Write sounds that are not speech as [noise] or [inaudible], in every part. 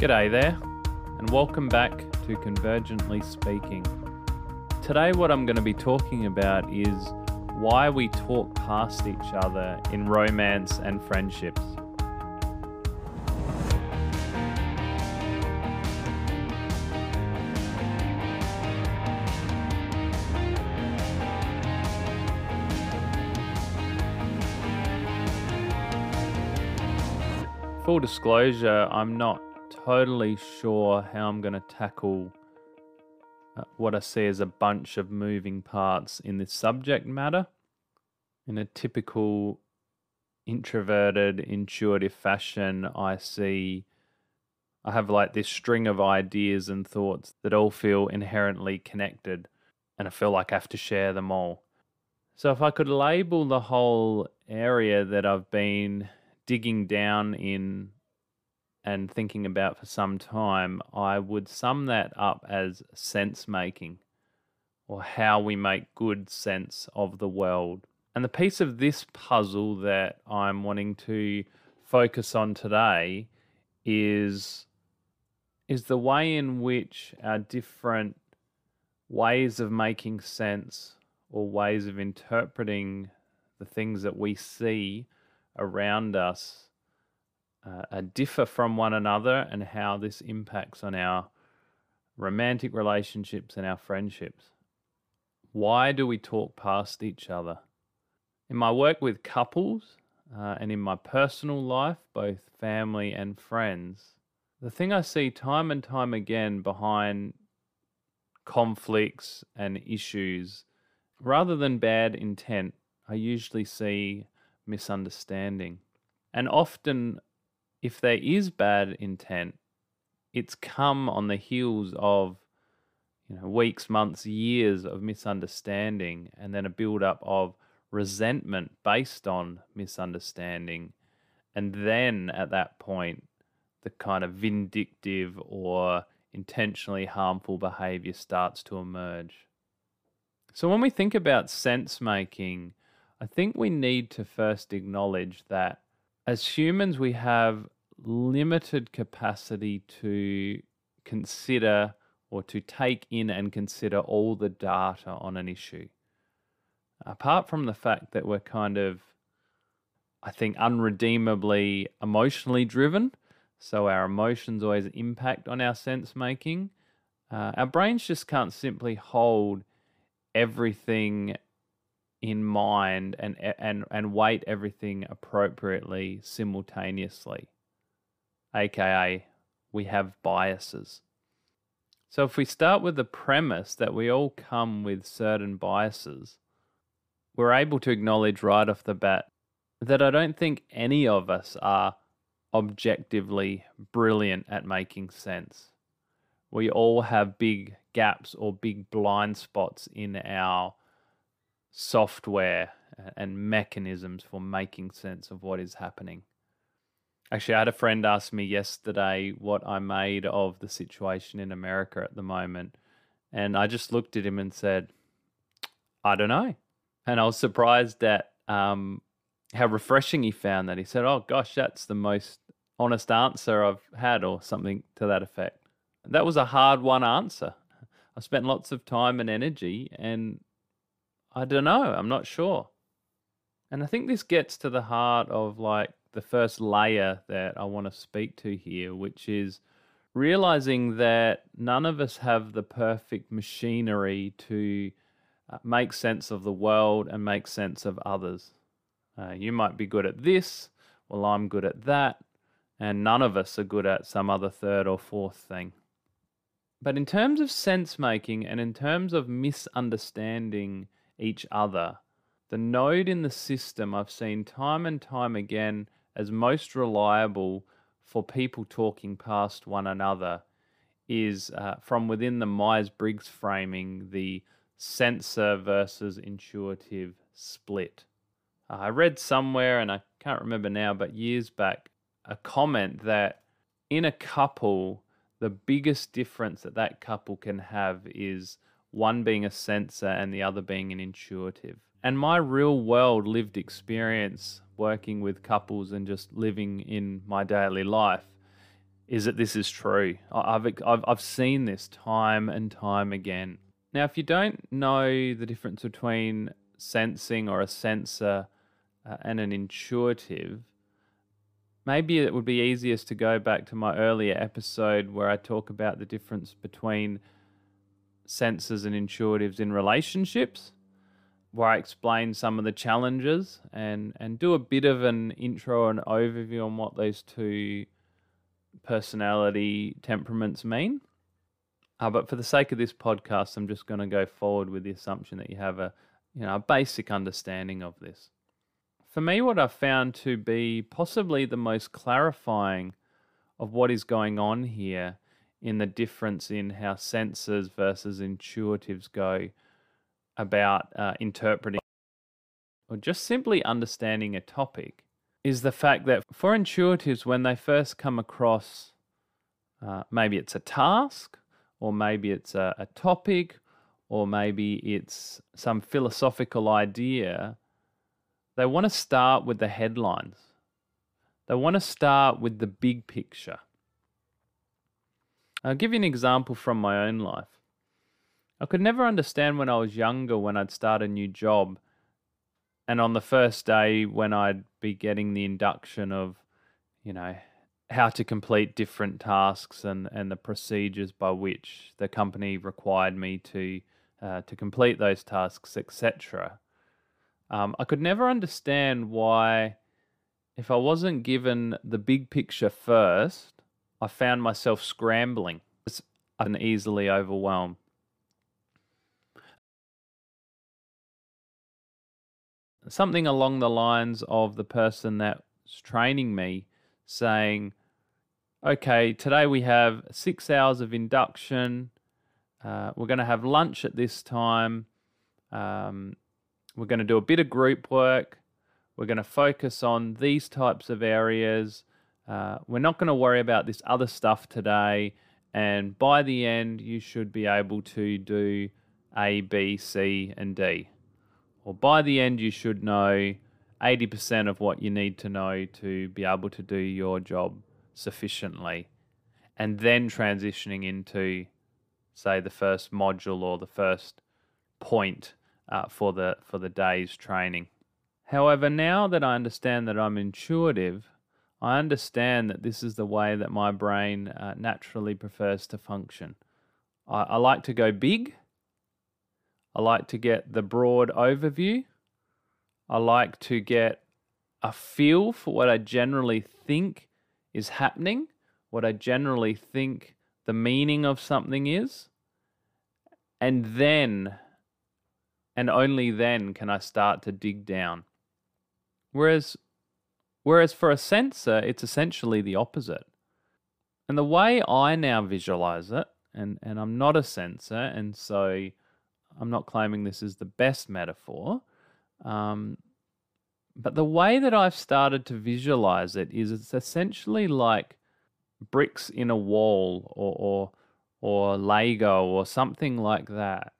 G'day there, and welcome back to Convergently Speaking. Today, what I'm going to be talking about is why we talk past each other in romance and friendships. Full disclosure, I'm not totally sure how I'm going to tackle uh, what I see as a bunch of moving parts in this subject matter. In a typical introverted, intuitive fashion, I see I have like this string of ideas and thoughts that all feel inherently connected, and I feel like I have to share them all. So, if I could label the whole area that I've been digging down in and thinking about for some time, I would sum that up as sense making or how we make good sense of the world. And the piece of this puzzle that I'm wanting to focus on today is is the way in which our different ways of making sense or ways of interpreting the things that we see around us uh, uh, differ from one another and how this impacts on our romantic relationships and our friendships. Why do we talk past each other? In my work with couples uh, and in my personal life, both family and friends, the thing I see time and time again behind conflicts and issues, rather than bad intent, I usually see misunderstanding. And often if there is bad intent, it's come on the heels of you know weeks, months, years of misunderstanding, and then a build up of resentment based on misunderstanding, and then at that point, the kind of vindictive or intentionally harmful behavior starts to emerge. So when we think about sense making, I think we need to first acknowledge that as humans, we have limited capacity to consider or to take in and consider all the data on an issue. Apart from the fact that we're kind of, I think, unredeemably emotionally driven, so our emotions always impact on our sense making, uh, our brains just can't simply hold everything in mind and and and weight everything appropriately simultaneously aka we have biases so if we start with the premise that we all come with certain biases we're able to acknowledge right off the bat that I don't think any of us are objectively brilliant at making sense. We all have big gaps or big blind spots in our software and mechanisms for making sense of what is happening. Actually, I had a friend ask me yesterday what I made of the situation in America at the moment. And I just looked at him and said, I don't know. And I was surprised at um, how refreshing he found that. He said, Oh, gosh, that's the most honest answer I've had, or something to that effect. That was a hard won answer. I spent lots of time and energy, and I don't know. I'm not sure. And I think this gets to the heart of like the first layer that I want to speak to here, which is realizing that none of us have the perfect machinery to uh, make sense of the world and make sense of others. Uh, you might be good at this, well, I'm good at that, and none of us are good at some other third or fourth thing. But in terms of sense making and in terms of misunderstanding each other. The node in the system I've seen time and time again as most reliable for people talking past one another is uh, from within the Myers Briggs framing, the sensor versus intuitive split. Uh, I read somewhere, and I can't remember now, but years back, a comment that in a couple, the biggest difference that that couple can have is one being a sensor and the other being an intuitive. And my real world lived experience working with couples and just living in my daily life is that this is true. I've, I've, I've seen this time and time again. Now, if you don't know the difference between sensing or a sensor uh, and an intuitive, maybe it would be easiest to go back to my earlier episode where I talk about the difference between sensors and intuitives in relationships, where I explain some of the challenges and, and do a bit of an intro and overview on what those two personality temperaments mean. Uh, but for the sake of this podcast, I'm just going to go forward with the assumption that you have a, you know, a basic understanding of this. For me, what I've found to be possibly the most clarifying of what is going on here in the difference in how sensors versus intuitives go about uh, interpreting or just simply understanding a topic is the fact that for intuitives, when they first come across uh, maybe it's a task, or maybe it's a, a topic, or maybe it's some philosophical idea, they want to start with the headlines. They want to start with the big picture. I'll give you an example from my own life. I could never understand when I was younger when I'd start a new job and on the first day when I'd be getting the induction of, you know, how to complete different tasks and, and the procedures by which the company required me to uh, to complete those tasks, etc. Um, I could never understand why, if I wasn't given the big picture first, I found myself scrambling and easily overwhelmed. something along the lines of the person that's training me saying, okay, today we have six hours of induction. Uh, we're going to have lunch at this time. Um, we're going to do a bit of group work. We're going to focus on these types of areas. Uh, we're not going to worry about this other stuff today. And by the end, you should be able to do A, B, C, and D or by the end, you should know 80% of what you need to know to be able to do your job sufficiently. And then transitioning into, say, the first module or the first point uh, for the for the day's training. However, now that I understand that I'm intuitive, I understand that this is the way that my brain uh, naturally prefers to function. I, I like to go big I like to get the broad overview. I like to get a feel for what I generally think is happening, what I generally think the meaning of something is. And then, and only then, can I start to dig down. Whereas, whereas for a sensor, it's essentially the opposite. And the way I now visualize it, and, and I'm not a sensor, and so I'm not claiming this is the best metaphor. Um, but the way that I've started to visualize it is it's essentially like bricks in a wall or, or, or Lego or something like that,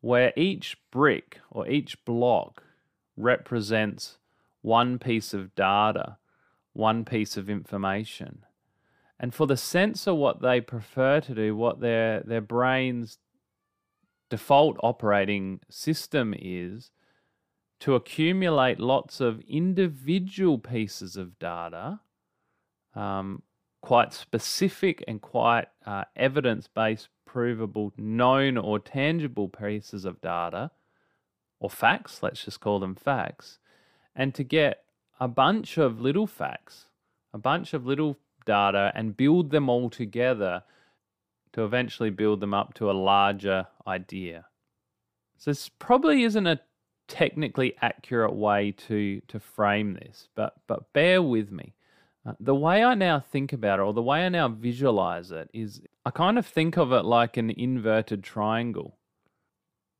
where each brick or each block represents one piece of data, one piece of information. And for the sensor, what they prefer to do, what their, their brains default operating system is to accumulate lots of individual pieces of data, um, quite specific and quite uh, evidence based, provable, known or tangible pieces of data, or facts, let's just call them facts, and to get a bunch of little facts, a bunch of little data, and build them all together to eventually build them up to a larger idea. So this probably isn't a technically accurate way to to frame this, but but bear with me. Uh, the way I now think about it, or the way I now visualize it, is I kind of think of it like an inverted triangle.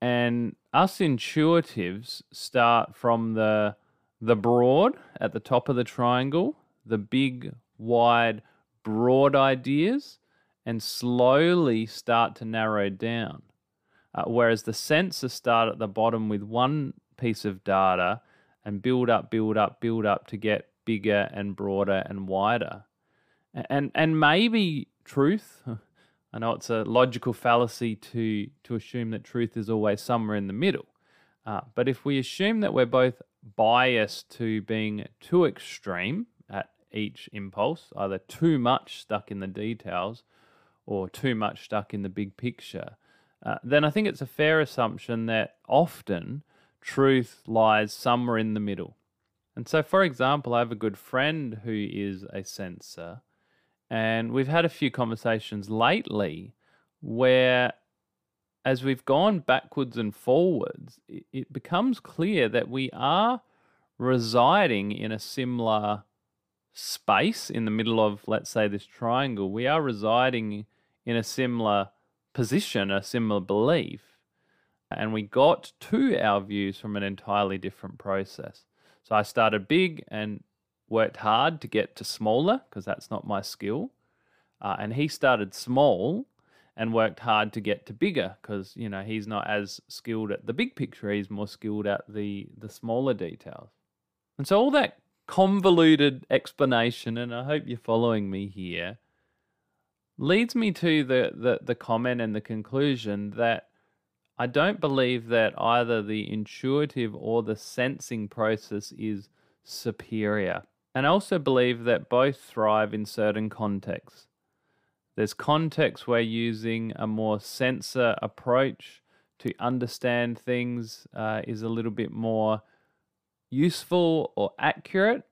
And us intuitives start from the the broad at the top of the triangle, the big, wide, broad ideas, and slowly start to narrow down. Uh, whereas the sensors start at the bottom with one piece of data and build up, build up, build up to get bigger and broader and wider. And and maybe truth. [laughs] I know it's a logical fallacy to to assume that truth is always somewhere in the middle. Uh, but if we assume that we're both biased to being too extreme at each impulse, either too much stuck in the details or too much stuck in the big picture, uh, then I think it's a fair assumption that often truth lies somewhere in the middle. And so, for example, I have a good friend who is a sensor, and we've had a few conversations lately where, as we've gone backwards and forwards, it, becomes clear that we are residing in a similar space in the middle of, let's say, this triangle. We are residing in a similar position, a similar belief. And we got to our views from an entirely different process. So I started big and worked hard to get to smaller because that's not my skill. Uh, and he started small and worked hard to get to bigger because you know he's not as skilled at the big picture he's more skilled at the the smaller details and so all that convoluted explanation and i hope you're following me here leads me to the, the, the comment and the conclusion that I don't believe that either the intuitive or the sensing process is superior. And I also believe that both thrive in certain contexts. There's contexts where using a more sensor approach to understand things uh, is a little bit more useful or accurate,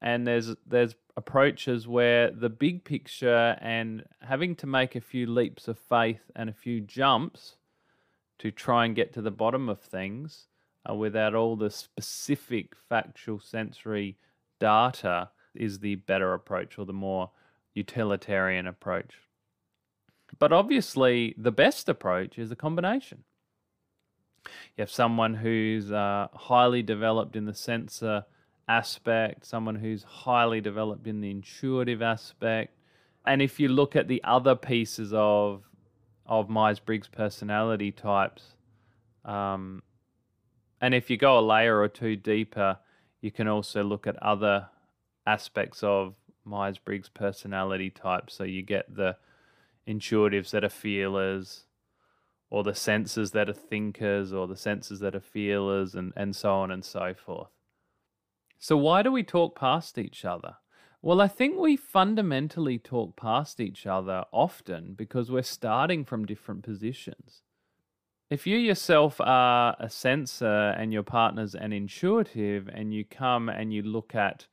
and there's there's approaches where the big picture and having to make a few leaps of faith and a few jumps to try and get to the bottom of things uh, without all the specific factual sensory data is the better approach or the more utilitarian approach. But obviously, the best approach is a combination. You have someone who's uh, highly developed in the sensor aspect, someone who's highly developed in the intuitive aspect. And if you look at the other pieces of of Myers Briggs personality types, um, and if you go a layer or two deeper, you can also look at other aspects of Myers Briggs personality types. So you get the intuitives that are feelers, or the sensors that are thinkers, or the sensors that are feelers, and, and so on and so forth. So, why do we talk past each other? Well, I think we fundamentally talk past each other often because we're starting from different positions. If you yourself are a sensor and your partner's an intuitive, and you come and you look at,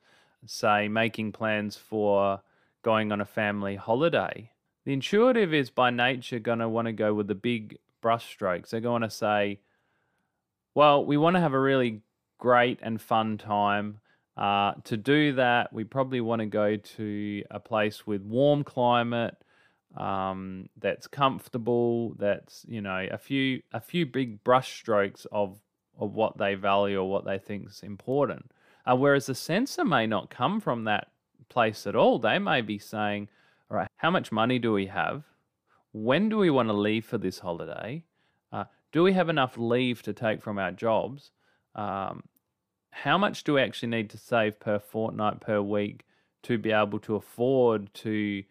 say, making plans for going on a family holiday, the intuitive is by nature going to want to go with the big brushstrokes. They're going to say, well, we want to have a really great and fun time. Uh, to do that, we probably want to go to a place with warm climate, um, that's comfortable, that's you know a few a few big brushstrokes of of what they value or what they think is important. Uh, whereas the sensor may not come from that place at all. They may be saying, all right, how much money do we have? When do we want to leave for this holiday? Uh, do we have enough leave to take from our jobs? Um, how much do we actually need to save per fortnight, per week to be able to afford to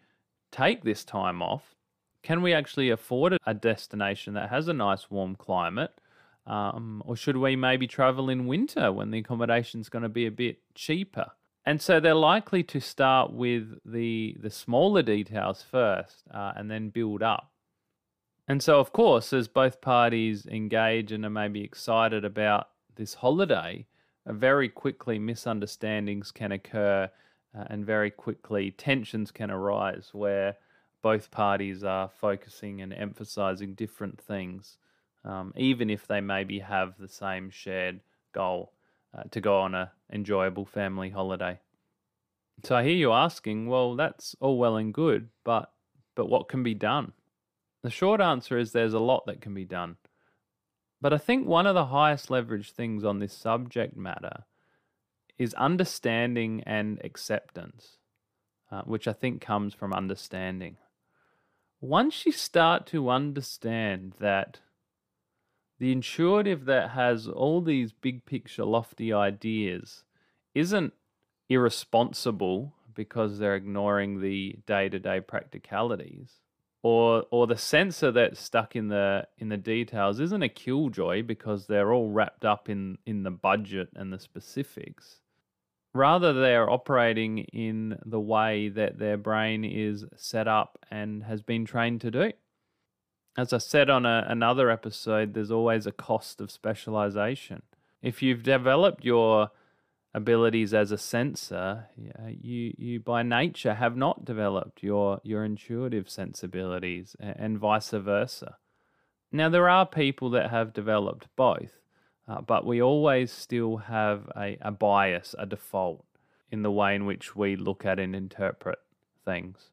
take this time off? Can we actually afford a destination that has a nice warm climate? Um, or should we maybe travel in winter when the accommodation's going to be a bit cheaper? And so they're likely to start with the the smaller details first, uh, and then build up. And so, of course, as both parties engage and are maybe excited about this holiday, uh, very quickly misunderstandings can occur uh, and very quickly tensions can arise where both parties are focusing and emphasizing different things, um, even if they maybe have the same shared goal uh, to go on a enjoyable family holiday. So I hear you asking, well, that's all well and good, but but what can be done? The short answer is there's a lot that can be done. But I think one of the highest leverage things on this subject matter is understanding and acceptance, uh, which I think comes from understanding. Once you start to understand that the intuitive that has all these big picture, lofty ideas isn't irresponsible because they're ignoring the day-to-day practicalities or or the sensor that's stuck in the in the details isn't a killjoy because they're all wrapped up in in the budget and the specifics. Rather they're operating in the way that their brain is set up and has been trained to do as i said on a, another episode there's always a cost of specialization if you've developed your abilities as a sensor, you you by nature have not developed your your intuitive sensibilities, and vice versa. Now there are people that have developed both, uh, but we always still have a, a bias, a default in the way in which we look at and interpret things.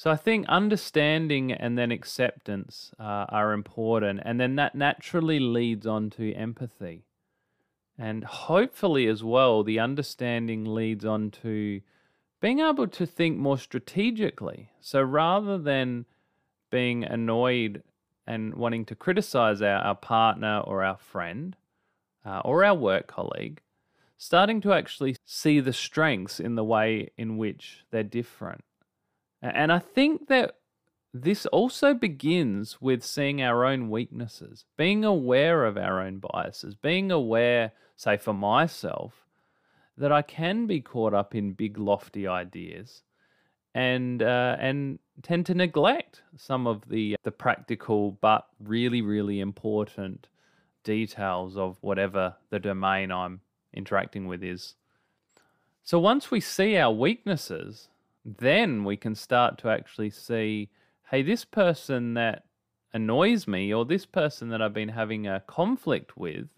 So I think understanding and then acceptance uh, are important, and then that naturally leads on to empathy. And hopefully, as well, the understanding leads on to being able to think more strategically. So rather than being annoyed and wanting to criticize our, our partner or our friend uh, or our work colleague, starting to actually see the strengths in the way in which they're different. And I think that this also begins with seeing our own weaknesses, being aware of our own biases, being aware say for myself, that I can be caught up in big lofty ideas and uh, and tend to neglect some of the the practical but really really important details of whatever the domain I'm interacting with is. So once we see our weaknesses, then we can start to actually see, hey, this person that annoys me or this person that I've been having a conflict with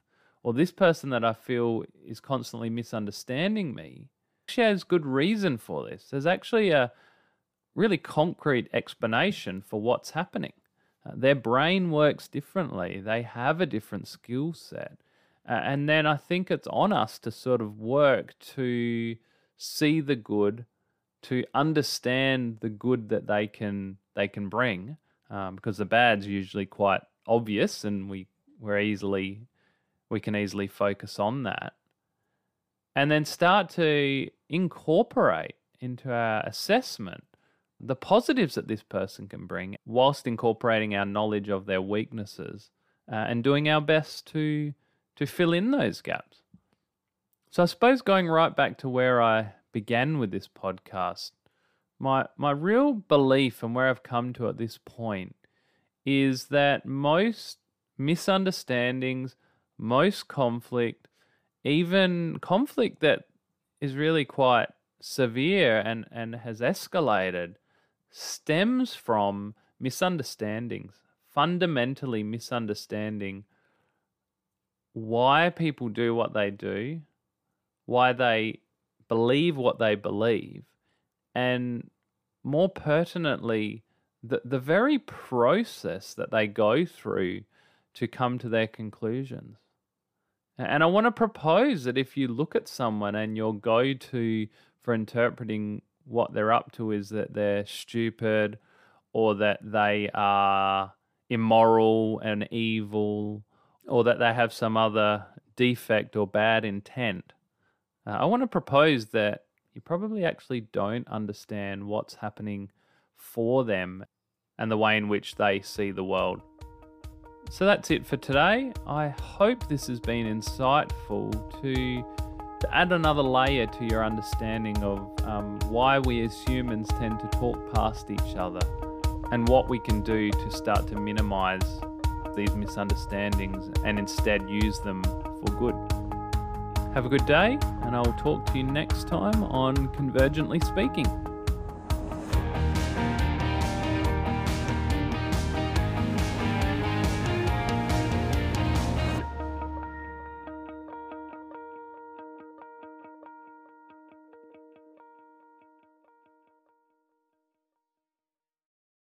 or this person that I feel is constantly misunderstanding me actually has good reason for this. There's actually a really concrete explanation for what's happening. Uh, their brain works differently, they have a different skill set. Uh, and then I think it's on us to sort of work to see the good, to understand the good that they can they can bring, um, because the bad's usually quite obvious, and we we're easily we can easily focus on that. And then start to incorporate into our assessment the positives that this person can bring whilst incorporating our knowledge of their weaknesses uh, and doing our best to to fill in those gaps. So i suppose going right back to where i began with this podcast my my real belief and where i've come to at this point is that most misunderstandings most conflict, even conflict that is really quite severe and, and has escalated, stems from misunderstandings, fundamentally misunderstanding why people do what they do, why they believe what they believe, and more pertinently, the, the very process that they go through to come to their conclusions. And I want to propose that if you look at someone and your go to for interpreting what they're up to is that they're stupid or that they are immoral and evil or that they have some other defect or bad intent, uh, I want to propose that you probably actually don't understand what's happening for them and the way in which they see the world. So that's it for today. I hope this has been insightful to, to add another layer to your understanding of um, why we as humans tend to talk past each other and what we can do to start to minimize these misunderstandings and instead use them for good. Have a good day, and I will talk to you next time on Convergently Speaking.